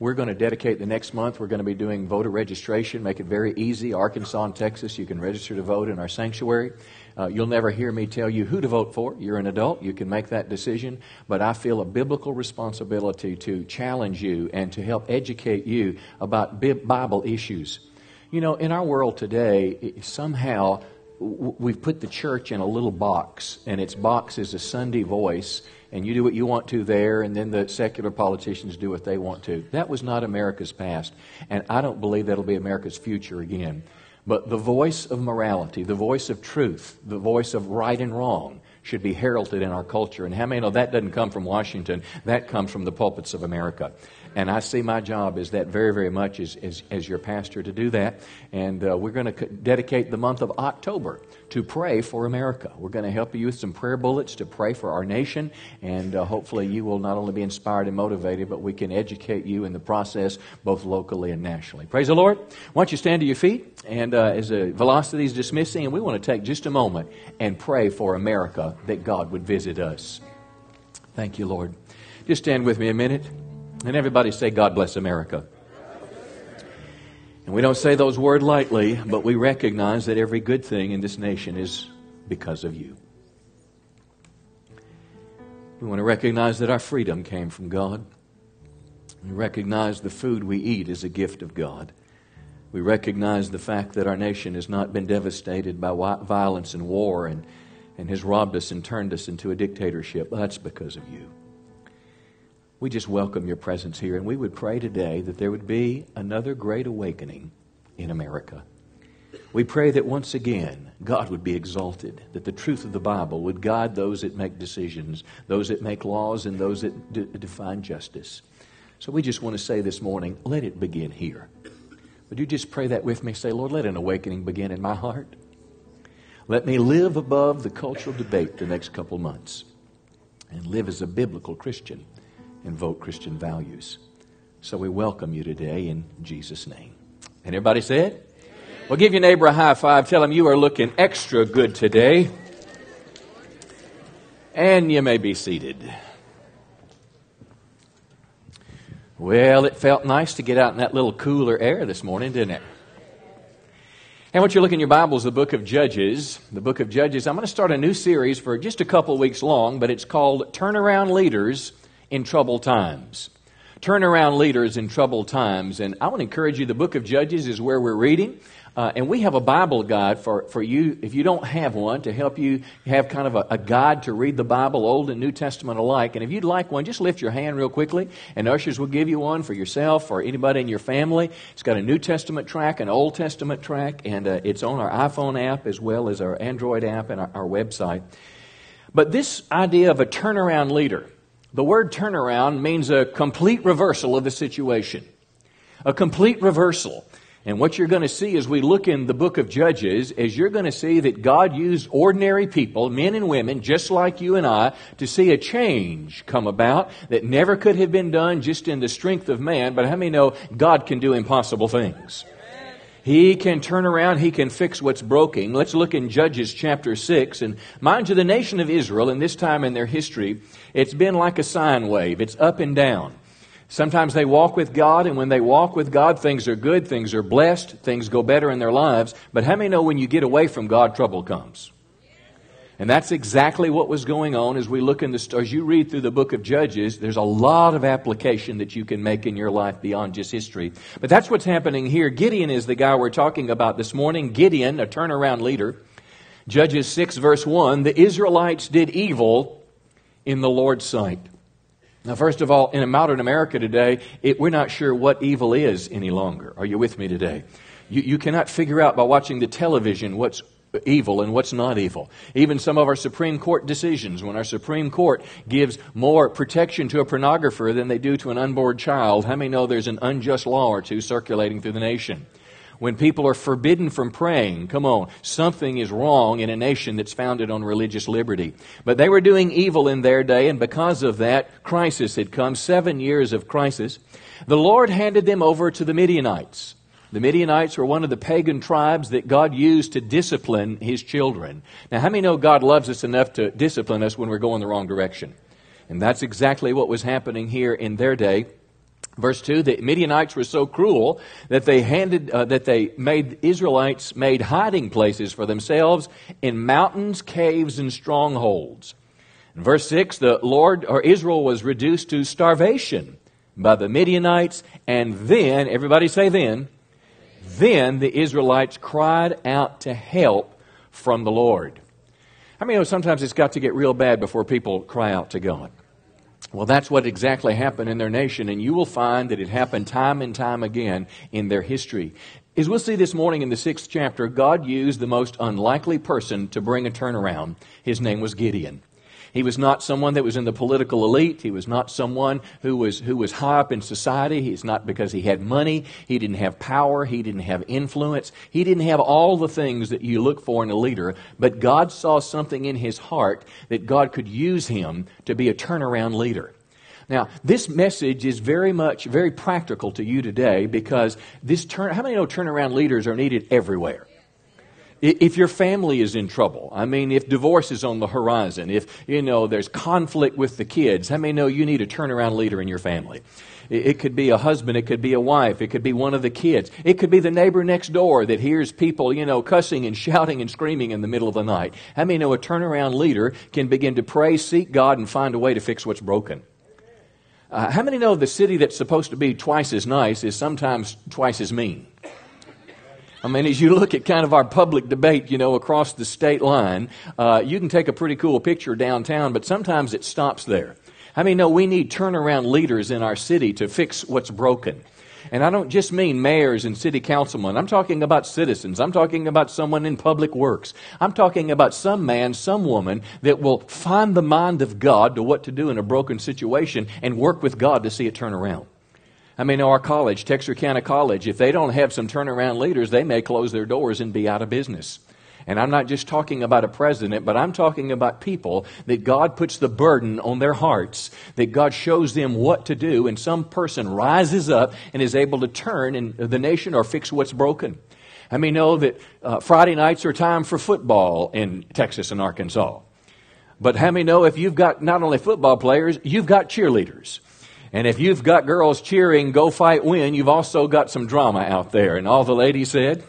We're going to dedicate the next month. We're going to be doing voter registration, make it very easy. Arkansas and Texas, you can register to vote in our sanctuary. Uh, you'll never hear me tell you who to vote for. You're an adult, you can make that decision. But I feel a biblical responsibility to challenge you and to help educate you about Bible issues. You know, in our world today, somehow we've put the church in a little box, and its box is a Sunday voice, and you do what you want to there, and then the secular politicians do what they want to. That was not America's past, and I don't believe that'll be America's future again. But the voice of morality, the voice of truth, the voice of right and wrong should be heralded in our culture. And how many know that doesn't come from Washington? That comes from the pulpits of America. And I see my job as that very, very much as, as, as your pastor to do that. And uh, we're going to dedicate the month of October to pray for America. We're going to help you with some prayer bullets to pray for our nation. And uh, hopefully you will not only be inspired and motivated, but we can educate you in the process, both locally and nationally. Praise the Lord. Why don't you stand to your feet? And uh, as the velocity is dismissing, and we want to take just a moment and pray for America that God would visit us. Thank you, Lord. Just stand with me a minute. And everybody say, God bless America. And we don't say those words lightly, but we recognize that every good thing in this nation is because of you. We want to recognize that our freedom came from God. We recognize the food we eat is a gift of God. We recognize the fact that our nation has not been devastated by violence and war and, and has robbed us and turned us into a dictatorship. That's because of you we just welcome your presence here. And we would pray today that there would be another great awakening in America. We pray that once again, God would be exalted, that the truth of the Bible would guide those that make decisions, those that make laws, and those that d- define justice. So we just want to say this morning, let it begin here. Would you just pray that with me? Say, Lord, let an awakening begin in my heart. Let me live above the cultural debate the next couple months and live as a biblical Christian and vote Christian values. So we welcome you today in Jesus' name. And everybody said? Well, give your neighbor a high five. Tell him you are looking extra good today. And you may be seated. Well, it felt nice to get out in that little cooler air this morning, didn't it? And what you look in your Bibles, the book of Judges, the book of Judges. I'm going to start a new series for just a couple weeks long, but it's called Turnaround Leaders in troubled times. Turnaround leaders in troubled times. And I want to encourage you, the book of Judges is where we're reading. Uh, and we have a Bible guide for, for you, if you don't have one, to help you have kind of a, a, guide to read the Bible, Old and New Testament alike. And if you'd like one, just lift your hand real quickly, and ushers will give you one for yourself or anybody in your family. It's got a New Testament track, an Old Testament track, and uh, it's on our iPhone app as well as our Android app and our, our website. But this idea of a turnaround leader, the word turnaround means a complete reversal of the situation. A complete reversal. And what you're going to see as we look in the book of Judges is you're going to see that God used ordinary people, men and women, just like you and I, to see a change come about that never could have been done just in the strength of man. But how many know God can do impossible things? He can turn around, he can fix what's broken. Let's look in Judges chapter 6. And mind you, the nation of Israel, in this time in their history, it's been like a sine wave. It's up and down. Sometimes they walk with God, and when they walk with God, things are good, things are blessed, things go better in their lives. But how many know when you get away from God, trouble comes? And that's exactly what was going on as we look in the, as you read through the book of Judges, there's a lot of application that you can make in your life beyond just history. But that's what's happening here. Gideon is the guy we're talking about this morning. Gideon, a turnaround leader. Judges 6 verse 1, the Israelites did evil in the Lord's sight. Now, first of all, in modern America today, it, we're not sure what evil is any longer. Are you with me today? You, you cannot figure out by watching the television what's evil and what's not evil. Even some of our Supreme Court decisions, when our Supreme Court gives more protection to a pornographer than they do to an unborn child, how many know there's an unjust law or two circulating through the nation? When people are forbidden from praying, come on, something is wrong in a nation that's founded on religious liberty. But they were doing evil in their day, and because of that, crisis had come, seven years of crisis. The Lord handed them over to the Midianites. The Midianites were one of the pagan tribes that God used to discipline his children. Now, how many know God loves us enough to discipline us when we're going the wrong direction? And that's exactly what was happening here in their day. Verse 2, the Midianites were so cruel that they handed, uh, that they made, Israelites made hiding places for themselves in mountains, caves, and strongholds. In verse 6, the Lord, or Israel was reduced to starvation by the Midianites, and then, everybody say then, then the Israelites cried out to help from the Lord. I mean, you know, sometimes it's got to get real bad before people cry out to God. Well, that's what exactly happened in their nation, and you will find that it happened time and time again in their history. As we'll see this morning in the sixth chapter, God used the most unlikely person to bring a turnaround. His name was Gideon. He was not someone that was in the political elite. He was not someone who was, who was high up in society. He's not because he had money. He didn't have power. He didn't have influence. He didn't have all the things that you look for in a leader. But God saw something in his heart that God could use him to be a turnaround leader. Now, this message is very much, very practical to you today because this turn, how many know turnaround leaders are needed everywhere? If your family is in trouble, I mean, if divorce is on the horizon, if, you know, there's conflict with the kids, how many know you need a turnaround leader in your family? It could be a husband, it could be a wife, it could be one of the kids, it could be the neighbor next door that hears people, you know, cussing and shouting and screaming in the middle of the night. How many know a turnaround leader can begin to pray, seek God, and find a way to fix what's broken? Uh, how many know the city that's supposed to be twice as nice is sometimes twice as mean? I mean, as you look at kind of our public debate, you know, across the state line, uh, you can take a pretty cool picture downtown, but sometimes it stops there. I mean, no, we need turnaround leaders in our city to fix what's broken. And I don't just mean mayors and city councilmen. I'm talking about citizens. I'm talking about someone in public works. I'm talking about some man, some woman that will find the mind of God to what to do in a broken situation and work with God to see it turn around. I mean, our college, Texarkana College, if they don't have some turnaround leaders, they may close their doors and be out of business. And I'm not just talking about a president, but I'm talking about people that God puts the burden on their hearts, that God shows them what to do, and some person rises up and is able to turn in the nation or fix what's broken. I mean, know that uh, Friday nights are time for football in Texas and Arkansas. But how many know if you've got not only football players, you've got cheerleaders? And if you've got girls cheering, go fight, win, you've also got some drama out there. And all the ladies said,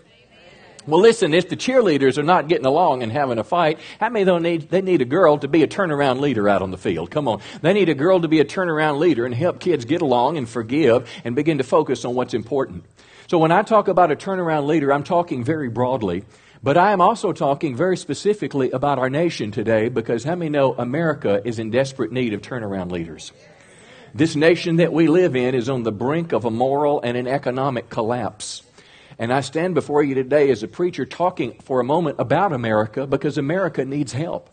well, listen, if the cheerleaders are not getting along and having a fight, how many they need, they need a girl to be a turnaround leader out on the field? Come on. They need a girl to be a turnaround leader and help kids get along and forgive and begin to focus on what's important. So when I talk about a turnaround leader, I'm talking very broadly. But I am also talking very specifically about our nation today because how many know America is in desperate need of turnaround leaders? This nation that we live in is on the brink of a moral and an economic collapse. And I stand before you today as a preacher talking for a moment about America because America needs help.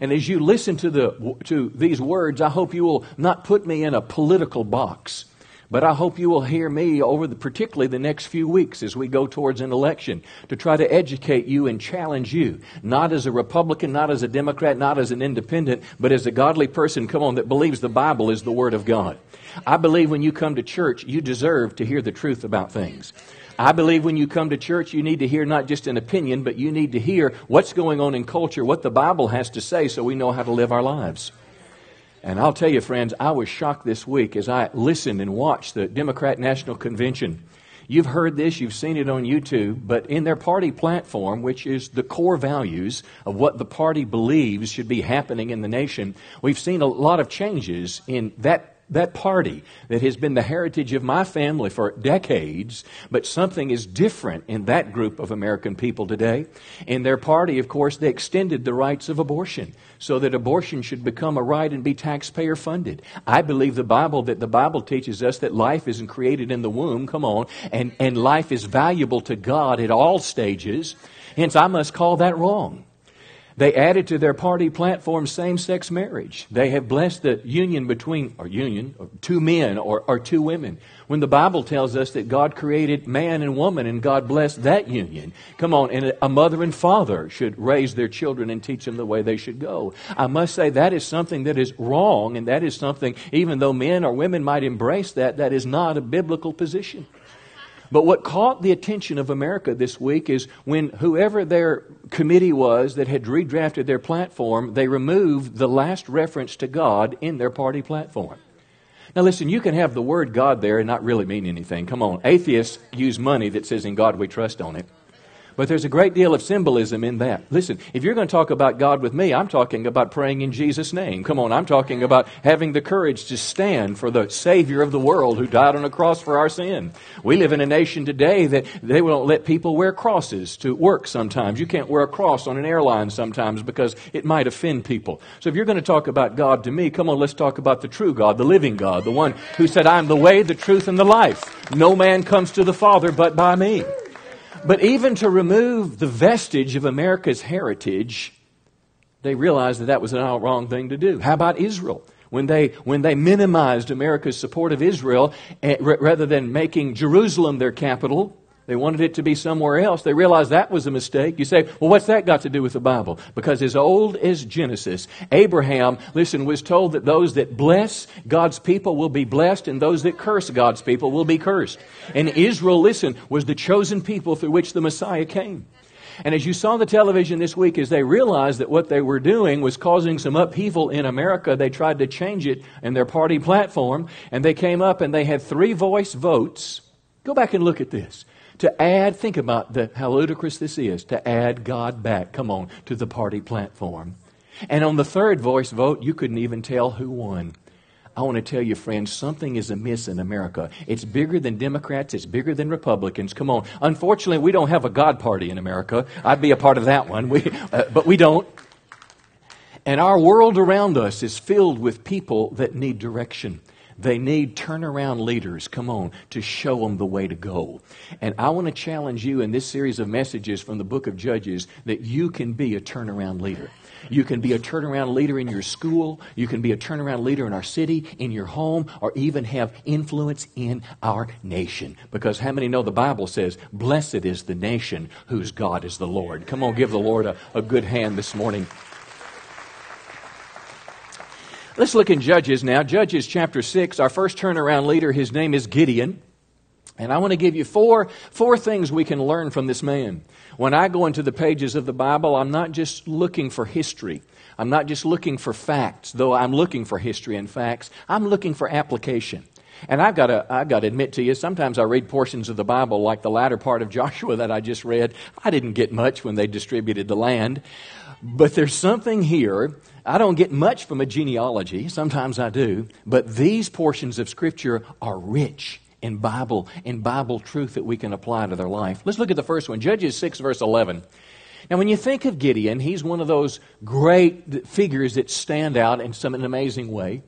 And as you listen to, the, to these words, I hope you will not put me in a political box. But I hope you will hear me over the, particularly the next few weeks as we go towards an election to try to educate you and challenge you, not as a Republican, not as a Democrat, not as an independent, but as a godly person, come on, that believes the Bible is the Word of God. I believe when you come to church, you deserve to hear the truth about things. I believe when you come to church, you need to hear not just an opinion, but you need to hear what's going on in culture, what the Bible has to say, so we know how to live our lives. And I'll tell you, friends, I was shocked this week as I listened and watched the Democrat National Convention. You've heard this, you've seen it on YouTube, but in their party platform, which is the core values of what the party believes should be happening in the nation, we've seen a lot of changes in that that party that has been the heritage of my family for decades, but something is different in that group of American people today. In their party, of course, they extended the rights of abortion so that abortion should become a right and be taxpayer funded. I believe the Bible that the Bible teaches us that life isn't created in the womb, come on, and, and life is valuable to God at all stages. Hence, I must call that wrong. They added to their party platform same sex marriage. They have blessed the union between, or union, or two men or, or two women. When the Bible tells us that God created man and woman and God blessed that union. Come on, and a mother and father should raise their children and teach them the way they should go. I must say that is something that is wrong, and that is something, even though men or women might embrace that, that is not a biblical position. But what caught the attention of America this week is when whoever their committee was that had redrafted their platform, they removed the last reference to God in their party platform. Now, listen, you can have the word God there and not really mean anything. Come on. Atheists use money that says, In God we trust on it. But there's a great deal of symbolism in that. Listen, if you're going to talk about God with me, I'm talking about praying in Jesus' name. Come on, I'm talking about having the courage to stand for the Savior of the world who died on a cross for our sin. We live in a nation today that they won't let people wear crosses to work sometimes. You can't wear a cross on an airline sometimes because it might offend people. So if you're going to talk about God to me, come on, let's talk about the true God, the living God, the one who said, I'm the way, the truth, and the life. No man comes to the Father but by me. But even to remove the vestige of America's heritage, they realized that that was a wrong thing to do. How about Israel? When they, when they minimized America's support of Israel, eh, rather than making Jerusalem their capital, they wanted it to be somewhere else. They realized that was a mistake. You say, well, what's that got to do with the Bible? Because as old as Genesis, Abraham, listen, was told that those that bless God's people will be blessed and those that curse God's people will be cursed. And Israel, listen, was the chosen people through which the Messiah came. And as you saw the television this week, as they realized that what they were doing was causing some upheaval in America, they tried to change it in their party platform. And they came up and they had three voice votes. Go back and look at this to add, think about the, how ludicrous this is, to add God back, come on, to the party platform. And on the third voice vote, you couldn't even tell who won. I want to tell you, friends, something is amiss in America. It's bigger than Democrats, it's bigger than Republicans. Come on. Unfortunately, we don't have a God party in America. I'd be a part of that one, we, uh, but we don't. And our world around us is filled with people that need direction. They need turnaround leaders, come on, to show them the way to go. And I want to challenge you in this series of messages from the book of Judges that you can be a turnaround leader. You can be a turnaround leader in your school. You can be a turnaround leader in our city, in your home, or even have influence in our nation. Because how many know the Bible says, Blessed is the nation whose God is the Lord? Come on, give the Lord a, a good hand this morning. Let's look in Judges now. Judges chapter 6. Our first turnaround leader, his name is Gideon. And I want to give you four, four things we can learn from this man. When I go into the pages of the Bible, I'm not just looking for history. I'm not just looking for facts, though I'm looking for history and facts. I'm looking for application. And I've got to, I've got to admit to you, sometimes I read portions of the Bible, like the latter part of Joshua that I just read. I didn't get much when they distributed the land. But there's something here. I don't get much from a genealogy. Sometimes I do. But these portions of Scripture are rich in Bible, in Bible truth that we can apply to their life. Let's look at the first one Judges 6, verse 11. Now, when you think of Gideon, he's one of those great figures that stand out in some an amazing way.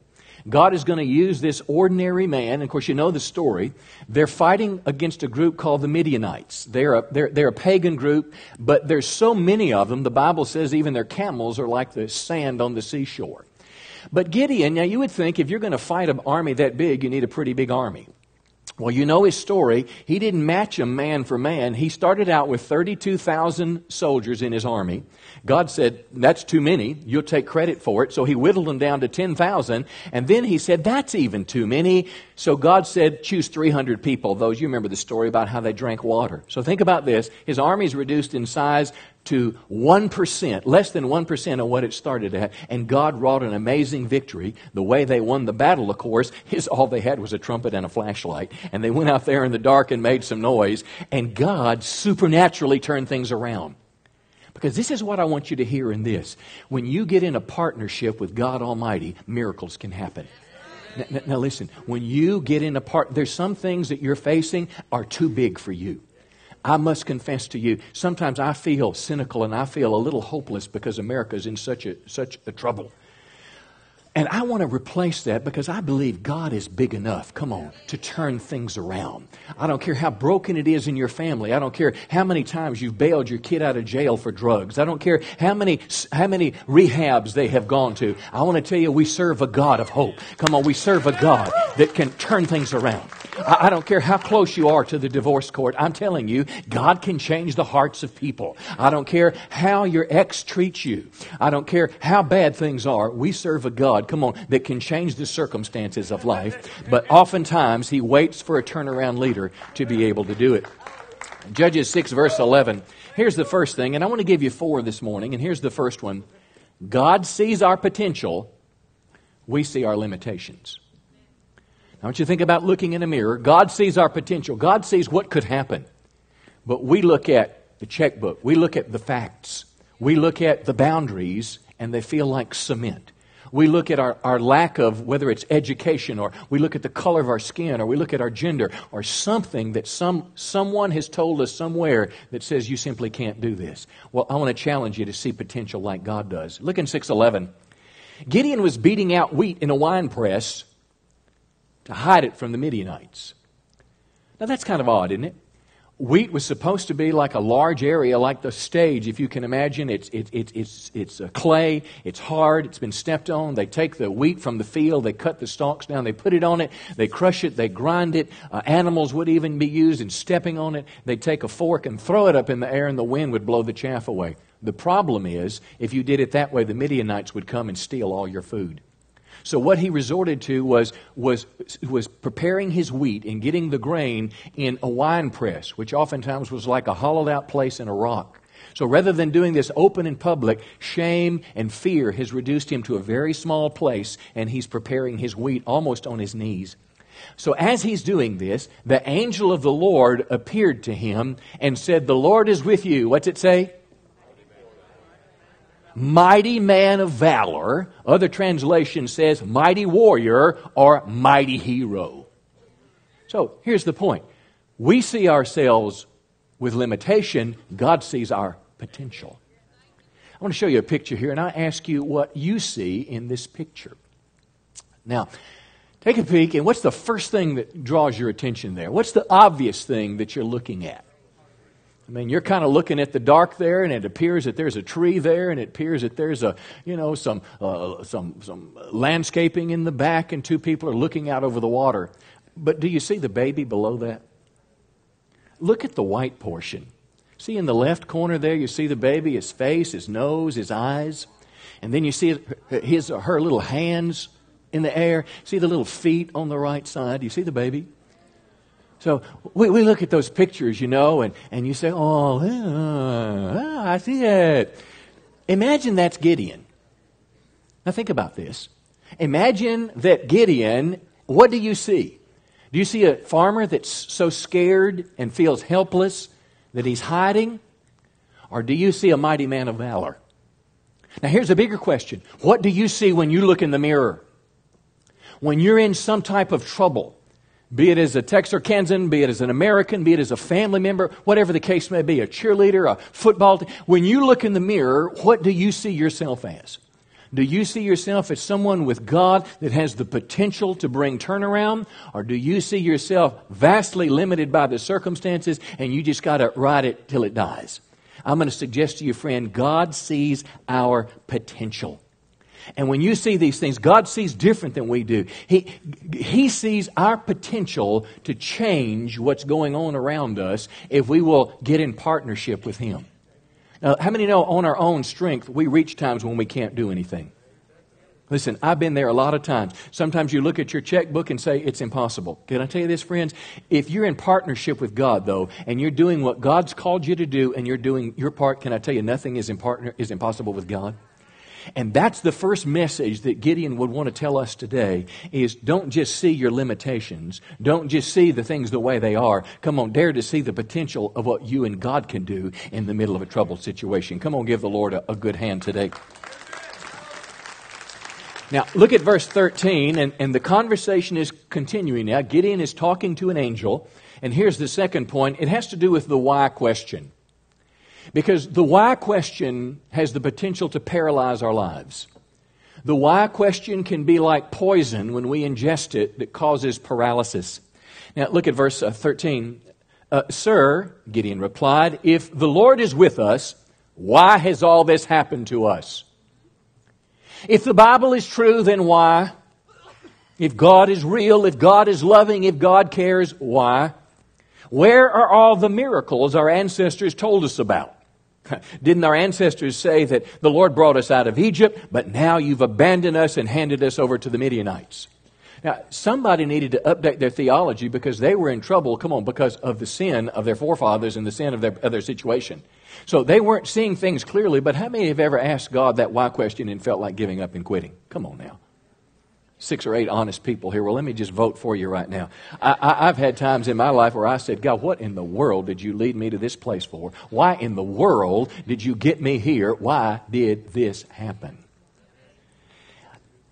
God is going to use this ordinary man. Of course, you know the story. They're fighting against a group called the Midianites. They're a, they're, they're a pagan group, but there's so many of them, the Bible says even their camels are like the sand on the seashore. But Gideon, now you would think if you're going to fight an army that big, you need a pretty big army. Well, you know his story. He didn't match him man for man. He started out with 32,000 soldiers in his army. God said, That's too many. You'll take credit for it. So he whittled them down to 10,000. And then he said, That's even too many. So God said, Choose 300 people. Those, you remember the story about how they drank water. So think about this. His army is reduced in size to 1%, less than 1% of what it started at, and God wrought an amazing victory. The way they won the battle, of course, is all they had was a trumpet and a flashlight. And they went out there in the dark and made some noise, and God supernaturally turned things around. Because this is what I want you to hear in this. When you get in a partnership with God Almighty, miracles can happen. Now, now, listen, when you get in a part, there's some things that you're facing are too big for you. I must confess to you, sometimes I feel cynical and I feel a little hopeless because America is in such a, such a trouble. And I want to replace that because I believe God is big enough, come on, to turn things around. I don't care how broken it is in your family. I don't care how many times you've bailed your kid out of jail for drugs. I don't care how many, how many rehabs they have gone to. I want to tell you, we serve a God of hope. Come on, we serve a God that can turn things around. I, I don't care how close you are to the divorce court. I'm telling you, God can change the hearts of people. I don't care how your ex treats you. I don't care how bad things are. We serve a God, come on, that can change the circumstances of life. But oftentimes, He waits for a turnaround leader to be able to do it. Judges 6, verse 11. Here's the first thing, and I want to give you four this morning, and here's the first one God sees our potential, we see our limitations. I want you to think about looking in a mirror. God sees our potential, God sees what could happen. But we look at the checkbook, we look at the facts, we look at the boundaries, and they feel like cement. We look at our, our lack of whether it's education or we look at the color of our skin or we look at our gender or something that some, someone has told us somewhere that says you simply can't do this. Well, I want to challenge you to see potential like God does. Look in 611. Gideon was beating out wheat in a wine press to hide it from the Midianites. Now that's kind of odd, isn't it? Wheat was supposed to be like a large area, like the stage, if you can imagine. It's, it, it, it's, it's clay, it's hard, it's been stepped on. They take the wheat from the field, they cut the stalks down, they put it on it, they crush it, they grind it. Uh, animals would even be used in stepping on it. They'd take a fork and throw it up in the air, and the wind would blow the chaff away. The problem is, if you did it that way, the Midianites would come and steal all your food. So what he resorted to was, was, was preparing his wheat and getting the grain in a wine press, which oftentimes was like a hollowed out place in a rock. So rather than doing this open in public, shame and fear has reduced him to a very small place, and he's preparing his wheat almost on his knees. So as he's doing this, the angel of the Lord appeared to him and said, The Lord is with you. What's it say? Mighty man of valor. Other translation says mighty warrior or mighty hero. So here's the point. We see ourselves with limitation, God sees our potential. I want to show you a picture here, and I ask you what you see in this picture. Now, take a peek, and what's the first thing that draws your attention there? What's the obvious thing that you're looking at? I mean, you're kind of looking at the dark there, and it appears that there's a tree there, and it appears that there's a, you know, some, uh, some, some landscaping in the back, and two people are looking out over the water. But do you see the baby below that? Look at the white portion. See in the left corner there, you see the baby, his face, his nose, his eyes. And then you see his, her little hands in the air. See the little feet on the right side. You see the baby? So we, we look at those pictures, you know, and, and you say, oh, uh, I see it. Imagine that's Gideon. Now think about this. Imagine that Gideon, what do you see? Do you see a farmer that's so scared and feels helpless that he's hiding? Or do you see a mighty man of valor? Now here's a bigger question. What do you see when you look in the mirror? When you're in some type of trouble, be it as a Texarkanian, be it as an American, be it as a family member, whatever the case may be, a cheerleader, a football team. When you look in the mirror, what do you see yourself as? Do you see yourself as someone with God that has the potential to bring turnaround? Or do you see yourself vastly limited by the circumstances and you just got to ride it till it dies? I'm going to suggest to you, friend, God sees our potential. And when you see these things, God sees different than we do. He, he sees our potential to change what's going on around us if we will get in partnership with Him. Now, how many know on our own strength, we reach times when we can't do anything? Listen, I've been there a lot of times. Sometimes you look at your checkbook and say, it's impossible. Can I tell you this, friends? If you're in partnership with God, though, and you're doing what God's called you to do and you're doing your part, can I tell you, nothing is, in partner, is impossible with God? And that's the first message that Gideon would want to tell us today is don't just see your limitations. Don't just see the things the way they are. Come on, dare to see the potential of what you and God can do in the middle of a troubled situation. Come on, give the Lord a, a good hand today. Now, look at verse 13, and, and the conversation is continuing now. Gideon is talking to an angel, and here's the second point. It has to do with the why question. Because the why question has the potential to paralyze our lives. The why question can be like poison when we ingest it that causes paralysis. Now, look at verse uh, 13. Uh, Sir, Gideon replied, if the Lord is with us, why has all this happened to us? If the Bible is true, then why? If God is real, if God is loving, if God cares, why? Where are all the miracles our ancestors told us about? Didn't our ancestors say that the Lord brought us out of Egypt, but now you've abandoned us and handed us over to the Midianites? Now, somebody needed to update their theology because they were in trouble, come on, because of the sin of their forefathers and the sin of their, of their situation. So they weren't seeing things clearly, but how many have ever asked God that why question and felt like giving up and quitting? Come on now. Six or eight honest people here. Well, let me just vote for you right now. I, have had times in my life where I said, God, what in the world did you lead me to this place for? Why in the world did you get me here? Why did this happen?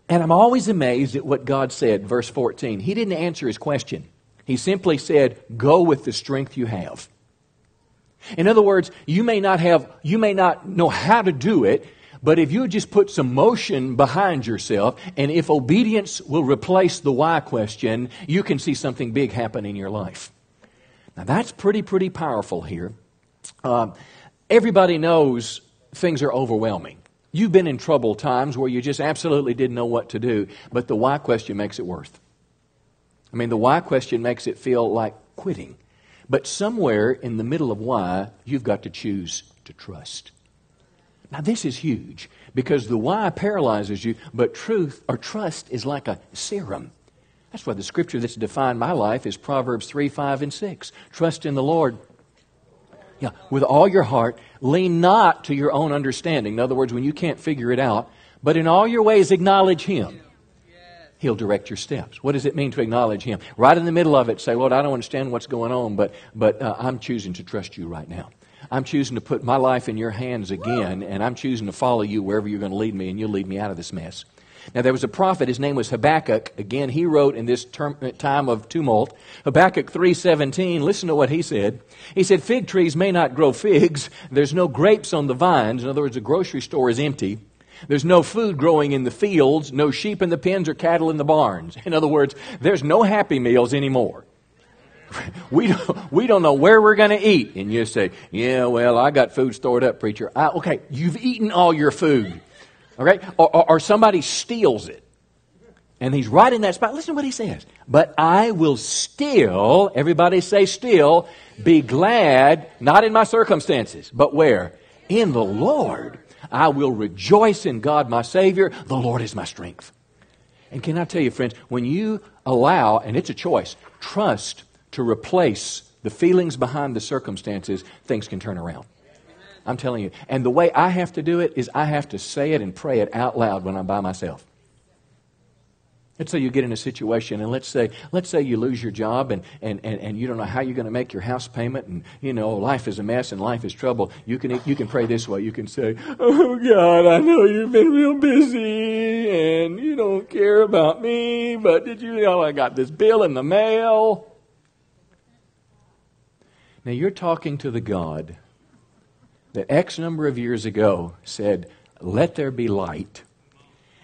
And I'm always amazed at what God said, verse 14. He didn't answer his question. He simply said, Go with the strength you have. In other words, you may not have, you may not know how to do it, but if you just put some motion behind yourself, and if obedience will replace the why question, you can see something big happen in your life. Now, that's pretty, pretty powerful here. Uh, everybody knows things are overwhelming. You've been in trouble times where you just absolutely didn't know what to do, but the why question makes it worth. I mean, the why question makes it feel like quitting. But somewhere in the middle of why, you've got to choose to trust. Now, this is huge because the why paralyzes you, but truth or trust is like a serum. That's why the scripture that's defined my life is Proverbs 3, 5, and 6. Trust in the Lord. Yeah, with all your heart, lean not to your own understanding. In other words, when you can't figure it out, but in all your ways acknowledge Him. He'll direct your steps. What does it mean to acknowledge Him? Right in the middle of it, say, Lord, I don't understand what's going on, but, but uh, I'm choosing to trust you right now. I'm choosing to put my life in your hands again, and I'm choosing to follow you wherever you're going to lead me, and you'll lead me out of this mess. Now, there was a prophet, his name was Habakkuk. Again, he wrote in this term, uh, time of tumult. Habakkuk 3.17, listen to what he said. He said, Fig trees may not grow figs. There's no grapes on the vines. In other words, the grocery store is empty. There's no food growing in the fields, no sheep in the pens or cattle in the barns. In other words, there's no happy meals anymore. we don't, we don't know where we're going to eat. And you say, yeah, well, I got food stored up, preacher. I, okay, you've eaten all your food. Okay? Or, or, or somebody steals it. And he's right in that spot. Listen to what he says. But I will still, everybody say still, be glad, not in my circumstances, but where? In the Lord. I will rejoice in God my Savior. The Lord is my strength. And can I tell you, friends, when you allow, and it's a choice, trust to replace the feelings behind the circumstances, things can turn around. I'm telling you. And the way I have to do it is I have to say it and pray it out loud when I'm by myself. Let's say you get in a situation and let's say let's say you lose your job and, and, and, and you don't know how you're going to make your house payment and you know life is a mess and life is trouble. You can you can pray this way. You can say, Oh God, I know you've been real busy and you don't care about me, but did you know I got this bill in the mail? Now you're talking to the God that X number of years ago said, Let there be light.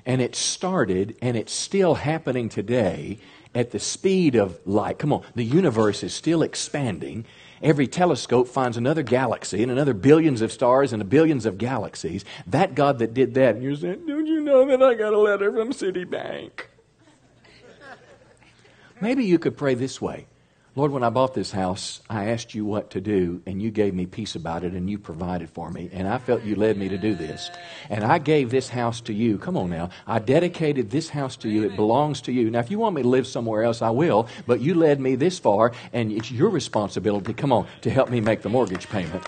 And it started, and it's still happening today at the speed of light. Come on, the universe is still expanding. Every telescope finds another galaxy and another billions of stars and billions of galaxies. That God that did that, and you're saying, Don't you know that I got a letter from Citibank? Maybe you could pray this way Lord, when I bought this house, I asked you what to do, and you gave me peace about it, and you provided for me. And I felt you led me to do this. And I gave this house to you. Come on now. I dedicated this house to you. It belongs to you. Now, if you want me to live somewhere else, I will. But you led me this far, and it's your responsibility, come on, to help me make the mortgage payment.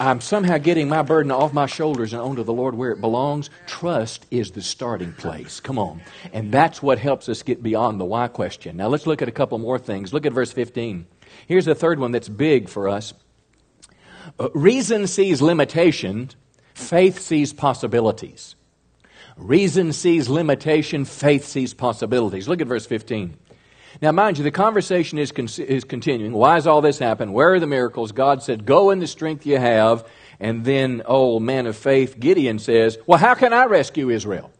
I'm somehow getting my burden off my shoulders and onto the Lord where it belongs. Trust is the starting place. Come on. And that's what helps us get beyond the why question. Now let's look at a couple more things. Look at verse 15. Here's the third one that's big for us. Uh, reason sees limitations, faith sees possibilities. Reason sees limitation, faith sees possibilities. Look at verse 15. Now, mind you, the conversation is, con- is continuing. Why has all this happened? Where are the miracles? God said, Go in the strength you have. And then, oh, man of faith, Gideon says, Well, how can I rescue Israel?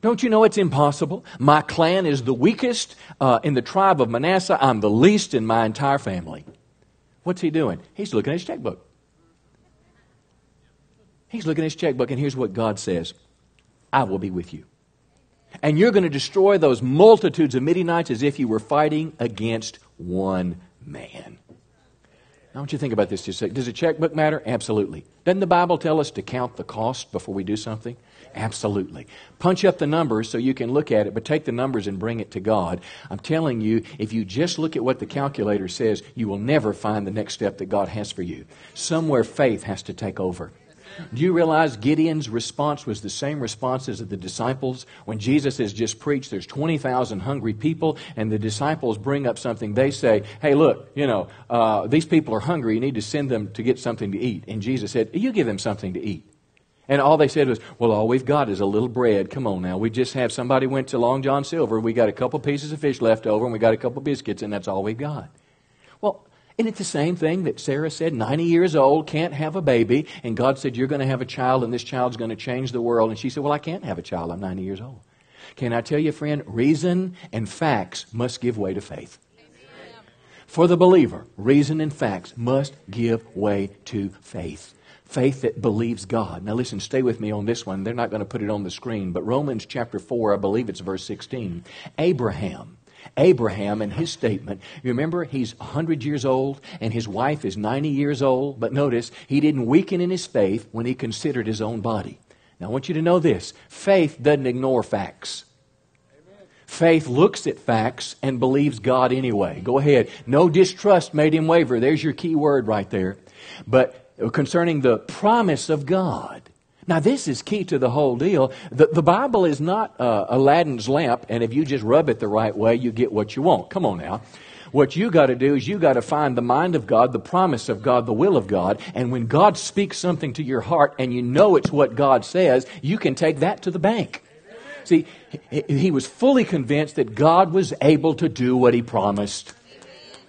Don't you know it's impossible? My clan is the weakest uh, in the tribe of Manasseh. I'm the least in my entire family. What's he doing? He's looking at his checkbook. He's looking at his checkbook, and here's what God says I will be with you. And you're going to destroy those multitudes of Midianites as if you were fighting against one man. I want you to think about this just a second. Does a checkbook matter? Absolutely. Doesn't the Bible tell us to count the cost before we do something? Absolutely. Punch up the numbers so you can look at it, but take the numbers and bring it to God. I'm telling you, if you just look at what the calculator says, you will never find the next step that God has for you. Somewhere faith has to take over. Do you realize Gideon's response was the same response as the disciples? When Jesus has just preached, there's 20,000 hungry people, and the disciples bring up something. They say, Hey, look, you know, uh, these people are hungry. You need to send them to get something to eat. And Jesus said, You give them something to eat. And all they said was, Well, all we've got is a little bread. Come on now. We just have somebody went to Long John Silver. We got a couple pieces of fish left over, and we got a couple biscuits, and that's all we've got. Isn't it the same thing that Sarah said, 90 years old, can't have a baby, and God said, You're going to have a child, and this child's going to change the world? And she said, Well, I can't have a child. I'm 90 years old. Can I tell you, friend, reason and facts must give way to faith. For the believer, reason and facts must give way to faith faith that believes God. Now, listen, stay with me on this one. They're not going to put it on the screen, but Romans chapter 4, I believe it's verse 16. Abraham. Abraham and his statement. You remember, he's 100 years old and his wife is 90 years old, but notice, he didn't weaken in his faith when he considered his own body. Now, I want you to know this faith doesn't ignore facts. Faith looks at facts and believes God anyway. Go ahead. No distrust made him waver. There's your key word right there. But concerning the promise of God. Now, this is key to the whole deal. The, the Bible is not uh, Aladdin's lamp, and if you just rub it the right way, you get what you want. Come on now. What you got to do is you got to find the mind of God, the promise of God, the will of God. And when God speaks something to your heart and you know it's what God says, you can take that to the bank. See, he was fully convinced that God was able to do what he promised.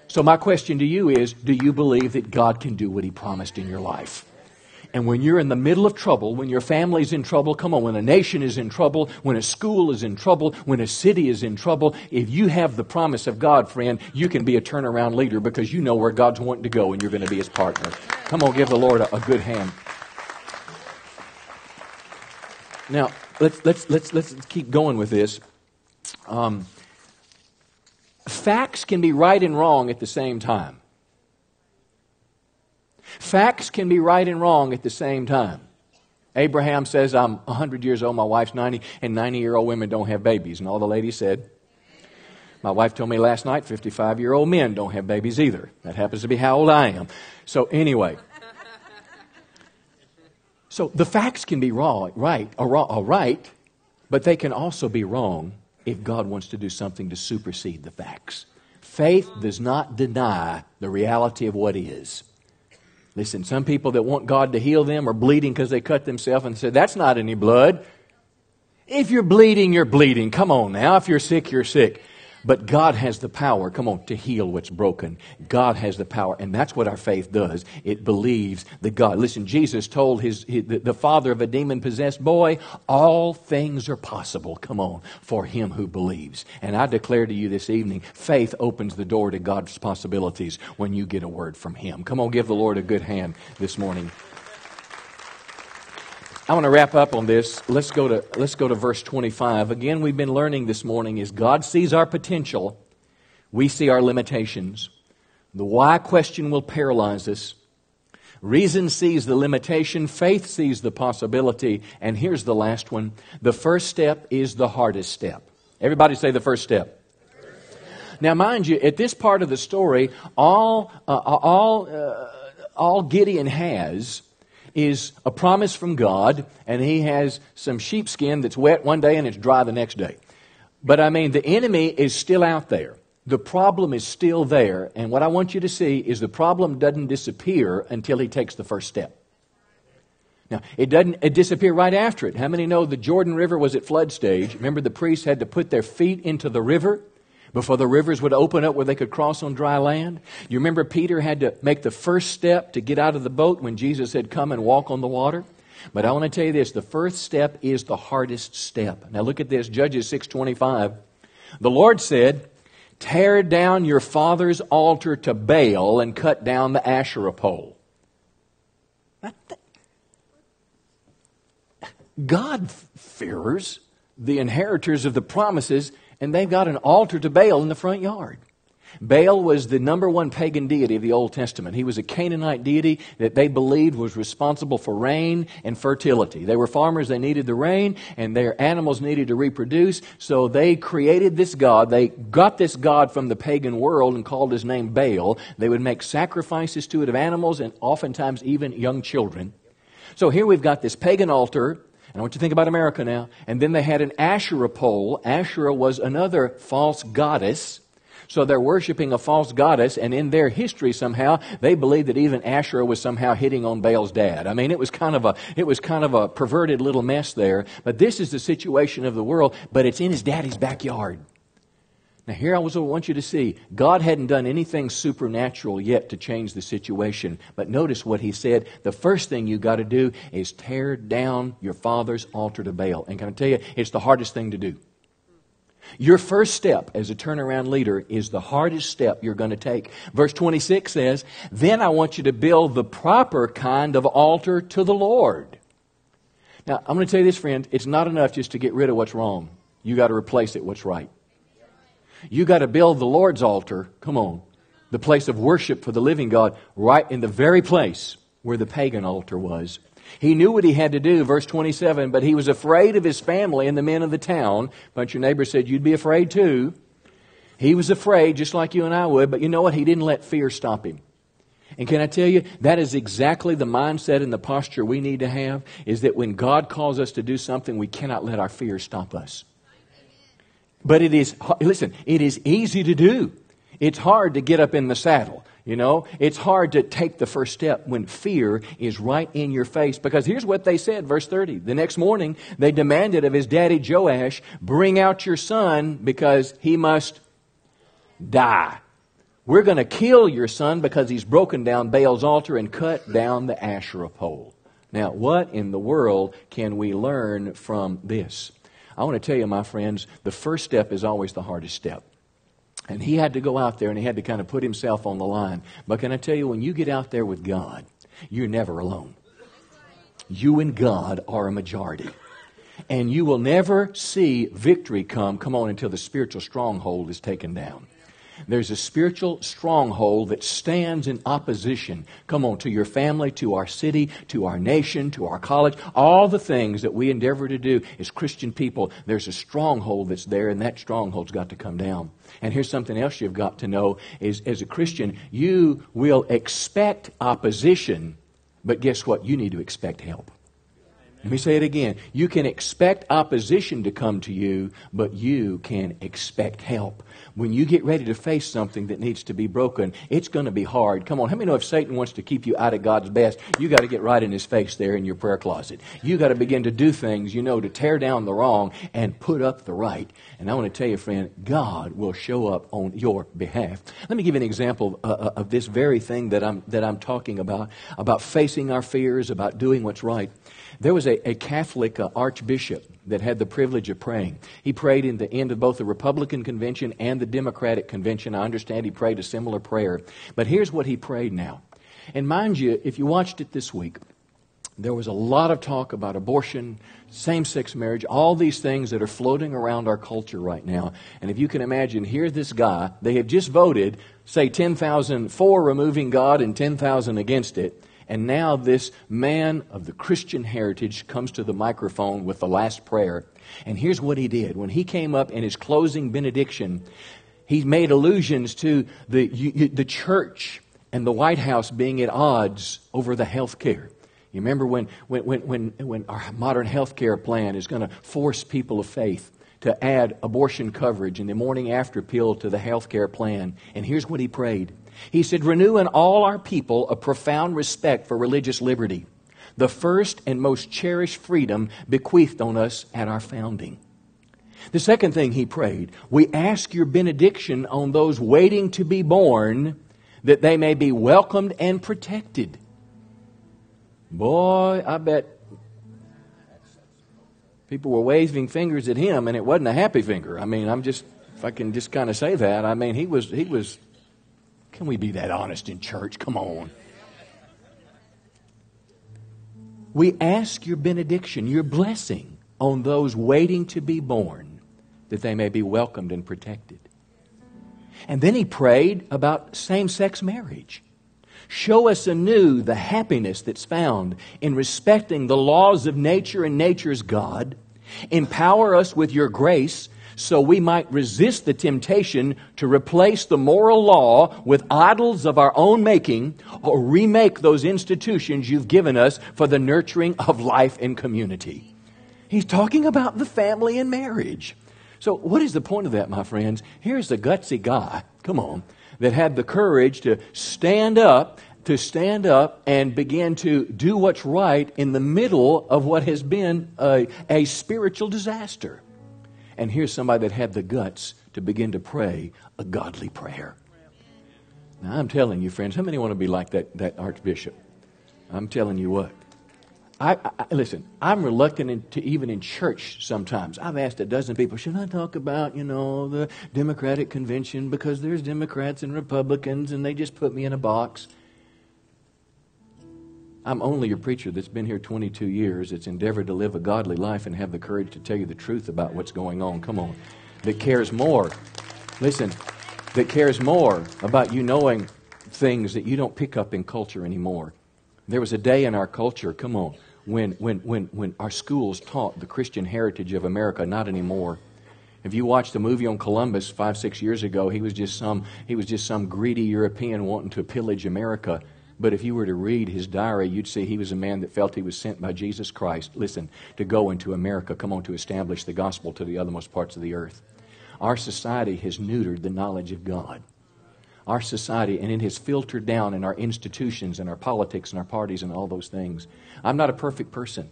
So, my question to you is do you believe that God can do what He promised in your life? And when you're in the middle of trouble, when your family's in trouble, come on, when a nation is in trouble, when a school is in trouble, when a city is in trouble, if you have the promise of God, friend, you can be a turnaround leader because you know where God's wanting to go and you're going to be his partner. Come on, give the Lord a, a good hand. Now, let's, let's, let's, let's keep going with this. Um, facts can be right and wrong at the same time. Facts can be right and wrong at the same time. Abraham says, I'm 100 years old, my wife's 90, and 90 year old women don't have babies. And all the ladies said, My wife told me last night 55 year old men don't have babies either. That happens to be how old I am. So, anyway. So, the facts can be wrong, right, or, or right, but they can also be wrong if God wants to do something to supersede the facts. Faith does not deny the reality of what is. Listen, some people that want God to heal them are bleeding because they cut themselves and say, That's not any blood. If you're bleeding, you're bleeding. Come on now. If you're sick, you're sick. But God has the power, come on, to heal what's broken. God has the power, and that's what our faith does. It believes that God. Listen, Jesus told his, his the, the father of a demon possessed boy, all things are possible, come on, for him who believes. And I declare to you this evening, faith opens the door to God's possibilities when you get a word from him. Come on, give the Lord a good hand this morning. I want to wrap up on this. Let's go to, let's go to verse 25. Again, we've been learning this morning is God sees our potential, we see our limitations. The why question will paralyze us. Reason sees the limitation, faith sees the possibility, and here's the last one. The first step is the hardest step. Everybody say the first step. Now, mind you, at this part of the story, all, uh, all, uh, all Gideon has is a promise from God, and he has some sheepskin that's wet one day and it's dry the next day. But I mean, the enemy is still out there. The problem is still there, and what I want you to see is the problem doesn't disappear until he takes the first step. Now, it doesn't it disappear right after it. How many know the Jordan River was at flood stage? Remember, the priests had to put their feet into the river before the rivers would open up where they could cross on dry land. You remember Peter had to make the first step to get out of the boat when Jesus said, Come and walk on the water? But I want to tell you this the first step is the hardest step. Now look at this Judges 6:25. The Lord said, Tear down your father's altar to Baal and cut down the Asherah pole. God fears the inheritors of the promises and they've got an altar to Baal in the front yard. Baal was the number one pagan deity of the Old Testament. He was a Canaanite deity that they believed was responsible for rain and fertility. They were farmers, they needed the rain, and their animals needed to reproduce, so they created this god. They got this god from the pagan world and called his name Baal. They would make sacrifices to it of animals and oftentimes even young children. So here we've got this pagan altar, and I want you to think about America now. And then they had an Asherah pole. Asherah was another false goddess. So they're worshiping a false goddess, and in their history somehow, they believe that even Asherah was somehow hitting on Baal's dad. I mean, it was kind of a, it was kind of a perverted little mess there. But this is the situation of the world, but it's in his daddy's backyard. Now, here I want you to see God hadn't done anything supernatural yet to change the situation. But notice what he said. The first thing you got to do is tear down your father's altar to Baal. And can I tell you, it's the hardest thing to do. Your first step as a turnaround leader is the hardest step you're going to take. Verse 26 says, Then I want you to build the proper kind of altar to the Lord. Now, I'm going to tell you this, friend. It's not enough just to get rid of what's wrong. You got to replace it with what's right. You got to build the Lord's altar, come on, the place of worship for the living God, right in the very place where the pagan altar was. He knew what he had to do, verse 27, but he was afraid of his family and the men of the town. But your neighbor said, You'd be afraid too. He was afraid, just like you and I would, but you know what? He didn't let fear stop him. And can I tell you, that is exactly the mindset and the posture we need to have, is that when God calls us to do something, we cannot let our fear stop us. But it is, listen, it is easy to do. It's hard to get up in the saddle. You know, it's hard to take the first step when fear is right in your face. Because here's what they said, verse 30. The next morning, they demanded of his daddy Joash, bring out your son because he must die. We're going to kill your son because he's broken down Baal's altar and cut down the Asherah pole. Now, what in the world can we learn from this? I want to tell you, my friends, the first step is always the hardest step. And he had to go out there and he had to kind of put himself on the line. But can I tell you, when you get out there with God, you're never alone. You and God are a majority. And you will never see victory come, come on, until the spiritual stronghold is taken down. There's a spiritual stronghold that stands in opposition, come on, to your family, to our city, to our nation, to our college, all the things that we endeavor to do as Christian people. There's a stronghold that's there, and that stronghold's got to come down. And here's something else you've got to know is as a Christian, you will expect opposition, but guess what? You need to expect help. Let me say it again. You can expect opposition to come to you, but you can expect help. When you get ready to face something that needs to be broken, it's going to be hard. Come on, how many know if Satan wants to keep you out of God's best, you got to get right in his face there in your prayer closet. You got to begin to do things, you know, to tear down the wrong and put up the right. And I want to tell you, friend, God will show up on your behalf. Let me give you an example uh, uh of this very thing that I'm, that I'm talking about, about facing our fears, about doing what's right. There was a, a Catholic uh, archbishop that had the privilege of praying. He prayed in the end of both the Republican convention and the Democratic convention. I understand he prayed a similar prayer. But here's what he prayed now. And mind you, if you watched it this week, there was a lot of talk about abortion, same sex marriage, all these things that are floating around our culture right now. And if you can imagine, here's this guy, they have just voted, say 10,000 for removing God and 10,000 against it. And now this man of the Christian heritage comes to the microphone with the last prayer. And here's what he did. When he came up in his closing benediction, he made allusions to the, the church and the White House being at odds over the health care. You remember when, when, when, when, when our modern health care plan is going to force people of faith to add abortion coverage and the morning after pill to the health care plan. And here's what he prayed he said, Renew in all our people a profound respect for religious liberty, the first and most cherished freedom bequeathed on us at our founding. The second thing he prayed, we ask your benediction on those waiting to be born that they may be welcomed and protected. Boy, I bet people were waving fingers at him and it wasn't a happy finger. I mean, I'm just if I can just kind of say that, I mean, he was he was can we be that honest in church? Come on. We ask your benediction, your blessing on those waiting to be born, that they may be welcomed and protected. And then he prayed about same sex marriage. Show us anew the happiness that's found in respecting the laws of nature and nature's God. Empower us with your grace so we might resist the temptation to replace the moral law with idols of our own making or remake those institutions you've given us for the nurturing of life and community. He's talking about the family and marriage. So, what is the point of that, my friends? Here's the gutsy guy, come on, that had the courage to stand up to stand up and begin to do what's right in the middle of what has been a, a spiritual disaster. And here's somebody that had the guts to begin to pray a godly prayer. Now, I'm telling you, friends, how many want to be like that, that archbishop? I'm telling you what. I, I, listen, I'm reluctant in, to even in church sometimes. I've asked a dozen people, should I talk about, you know, the Democratic convention because there's Democrats and Republicans and they just put me in a box. I'm only a preacher that's been here 22 years, that's endeavored to live a godly life and have the courage to tell you the truth about what's going on. Come on. That cares more. Listen, that cares more about you knowing things that you don't pick up in culture anymore. There was a day in our culture, come on, when, when, when, when our schools taught the Christian heritage of America, not anymore. If you watched the movie on Columbus five, six years ago, he was just some, he was just some greedy European wanting to pillage America. But if you were to read his diary, you'd see he was a man that felt he was sent by Jesus Christ, listen, to go into America, come on, to establish the gospel to the othermost parts of the earth. Our society has neutered the knowledge of God. Our society, and it has filtered down in our institutions and our politics and our parties and all those things. I'm not a perfect person.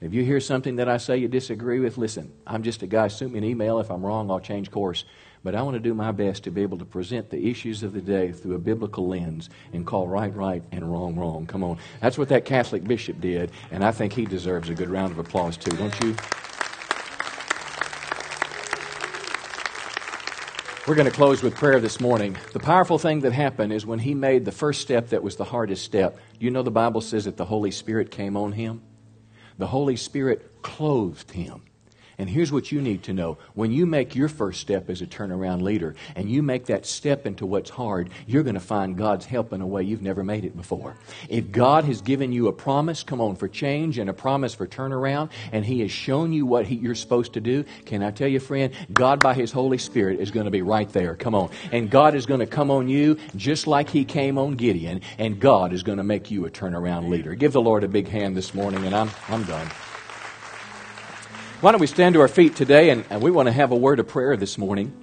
If you hear something that I say you disagree with, listen, I'm just a guy. Shoot me an email. If I'm wrong, I'll change course. But I want to do my best to be able to present the issues of the day through a biblical lens and call right right and wrong wrong. Come on. That's what that Catholic bishop did, and I think he deserves a good round of applause too, don't you? We're going to close with prayer this morning. The powerful thing that happened is when he made the first step that was the hardest step. You know the Bible says that the Holy Spirit came on him? The Holy Spirit clothed him. And here's what you need to know. When you make your first step as a turnaround leader and you make that step into what's hard, you're going to find God's help in a way you've never made it before. If God has given you a promise, come on, for change and a promise for turnaround, and He has shown you what he, you're supposed to do, can I tell you, friend, God by His Holy Spirit is going to be right there. Come on. And God is going to come on you just like He came on Gideon, and God is going to make you a turnaround leader. Give the Lord a big hand this morning, and I'm, I'm done. Why don't we stand to our feet today and, and we want to have a word of prayer this morning.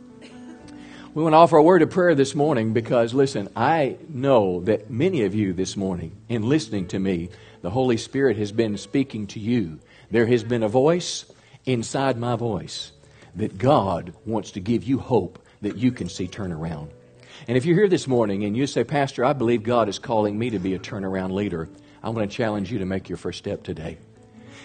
We want to offer a word of prayer this morning because, listen, I know that many of you this morning, in listening to me, the Holy Spirit has been speaking to you. There has been a voice inside my voice that God wants to give you hope that you can see turnaround. And if you're here this morning and you say, Pastor, I believe God is calling me to be a turnaround leader, I want to challenge you to make your first step today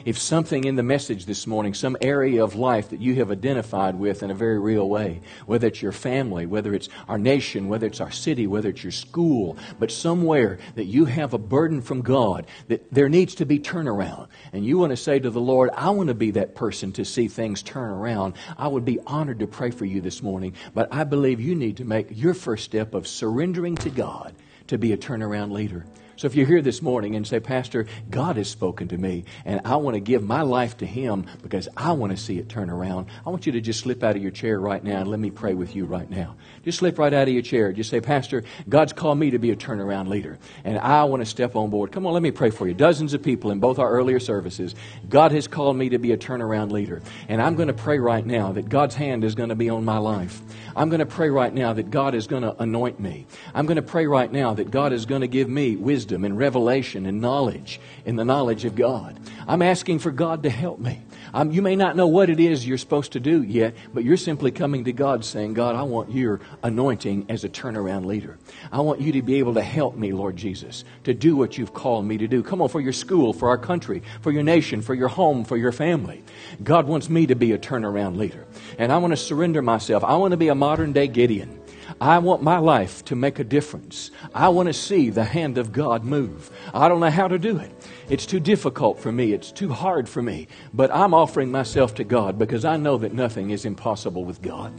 if something in the message this morning, some area of life that you have identified with in a very real way, whether it's your family, whether it's our nation, whether it's our city, whether it's your school, but somewhere that you have a burden from God that there needs to be turnaround, and you want to say to the Lord, I want to be that person to see things turn around, I would be honored to pray for you this morning, but I believe you need to make your first step of surrendering to God to be a turnaround leader. So if you're here this morning and say, Pastor, God has spoken to me, and I want to give my life to Him because I want to see it turn around, I want you to just slip out of your chair right now and let me pray with you right now. Just slip right out of your chair. Just say, Pastor, God's called me to be a turnaround leader, and I want to step on board. Come on, let me pray for you. Dozens of people in both our earlier services, God has called me to be a turnaround leader, and I'm going to pray right now that God's hand is going to be on my life. I'm going to pray right now that God is going to anoint me. I'm going to pray right now that God is going to give me wisdom and revelation and knowledge in the knowledge of God. I'm asking for God to help me. Um, you may not know what it is you're supposed to do yet, but you're simply coming to God saying, God, I want your anointing as a turnaround leader. I want you to be able to help me, Lord Jesus, to do what you've called me to do. Come on, for your school, for our country, for your nation, for your home, for your family. God wants me to be a turnaround leader. And I want to surrender myself. I want to be a modern day Gideon. I want my life to make a difference. I want to see the hand of God move. I don't know how to do it. It's too difficult for me. It's too hard for me. But I'm offering myself to God because I know that nothing is impossible with God.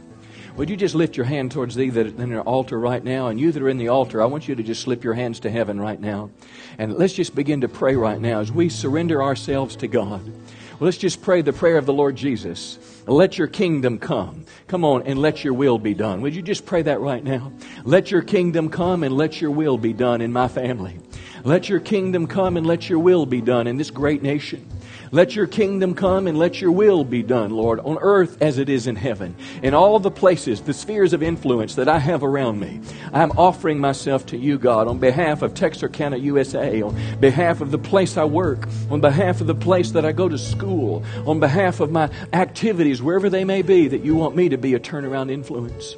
Would you just lift your hand towards thee that in the altar right now? And you that are in the altar, I want you to just slip your hands to heaven right now. And let's just begin to pray right now as we surrender ourselves to God. Well, let's just pray the prayer of the Lord Jesus. Let your kingdom come. Come on and let your will be done. Would you just pray that right now? Let your kingdom come and let your will be done in my family. Let your kingdom come and let your will be done in this great nation. Let your kingdom come and let your will be done, Lord, on earth as it is in heaven. In all the places, the spheres of influence that I have around me, I'm offering myself to you, God, on behalf of Texarkana, USA, on behalf of the place I work, on behalf of the place that I go to school, on behalf of my activities, wherever they may be, that you want me to be a turnaround influence.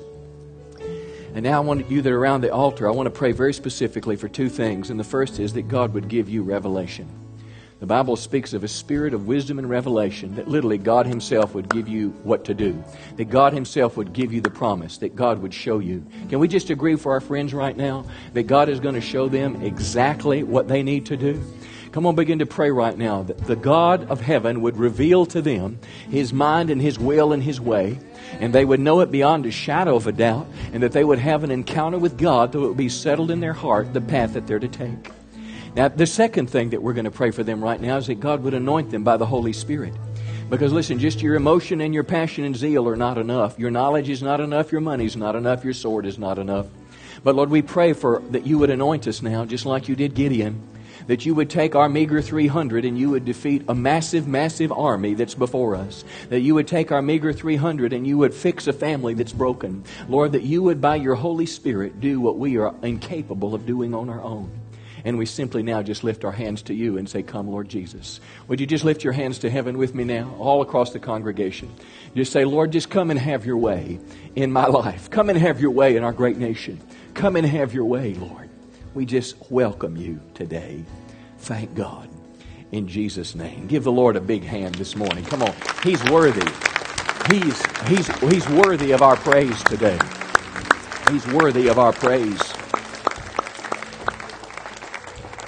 And now I want you that are around the altar, I want to pray very specifically for two things. And the first is that God would give you revelation. The Bible speaks of a spirit of wisdom and revelation that literally God Himself would give you what to do. That God Himself would give you the promise. That God would show you. Can we just agree for our friends right now that God is going to show them exactly what they need to do? Come on, begin to pray right now that the God of heaven would reveal to them His mind and His will and His way, and they would know it beyond a shadow of a doubt, and that they would have an encounter with God that would be settled in their heart the path that they're to take. Now, the second thing that we're going to pray for them right now is that God would anoint them by the Holy Spirit. Because listen, just your emotion and your passion and zeal are not enough. Your knowledge is not enough. Your money is not enough. Your sword is not enough. But Lord, we pray for that you would anoint us now, just like you did Gideon. That you would take our meager 300 and you would defeat a massive, massive army that's before us. That you would take our meager 300 and you would fix a family that's broken. Lord, that you would, by your Holy Spirit, do what we are incapable of doing on our own. And we simply now just lift our hands to you and say, Come, Lord Jesus. Would you just lift your hands to heaven with me now, all across the congregation? Just say, Lord, just come and have your way in my life. Come and have your way in our great nation. Come and have your way, Lord. We just welcome you today. Thank God. In Jesus' name. Give the Lord a big hand this morning. Come on. He's worthy. He's, he's, he's worthy of our praise today. He's worthy of our praise.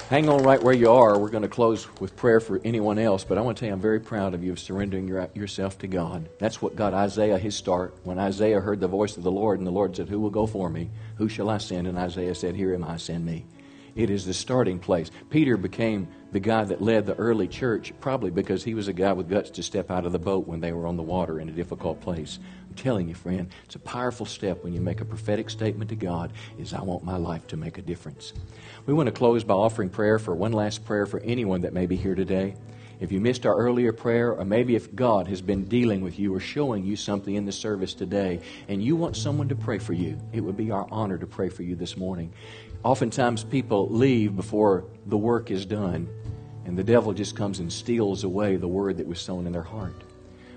Hang on right where you are. We're going to close with prayer for anyone else, but I want to tell you I'm very proud of you of surrendering your, yourself to God. That's what got Isaiah his start. When Isaiah heard the voice of the Lord, and the Lord said, Who will go for me? Who shall I send? And Isaiah said, Here am I, send me. It is the starting place. Peter became the guy that led the early church, probably because he was a guy with guts to step out of the boat when they were on the water in a difficult place. I'm telling you, friend, it's a powerful step when you make a prophetic statement to God is I want my life to make a difference. We want to close by offering prayer for one last prayer for anyone that may be here today. If you missed our earlier prayer, or maybe if God has been dealing with you or showing you something in the service today, and you want someone to pray for you, it would be our honor to pray for you this morning. Oftentimes, people leave before the work is done, and the devil just comes and steals away the word that was sown in their heart.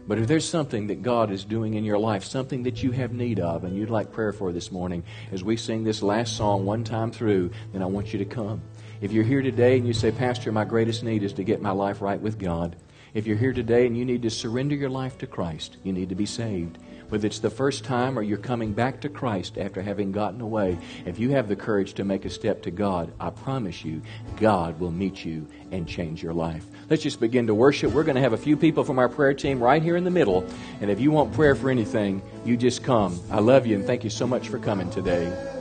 But if there's something that God is doing in your life, something that you have need of, and you'd like prayer for this morning, as we sing this last song one time through, then I want you to come. If you're here today and you say, Pastor, my greatest need is to get my life right with God. If you're here today and you need to surrender your life to Christ, you need to be saved whether it's the first time or you're coming back to Christ after having gotten away, if you have the courage to make a step to God, I promise you, God will meet you and change your life. Let's just begin to worship. We're going to have a few people from our prayer team right here in the middle. And if you want prayer for anything, you just come. I love you and thank you so much for coming today.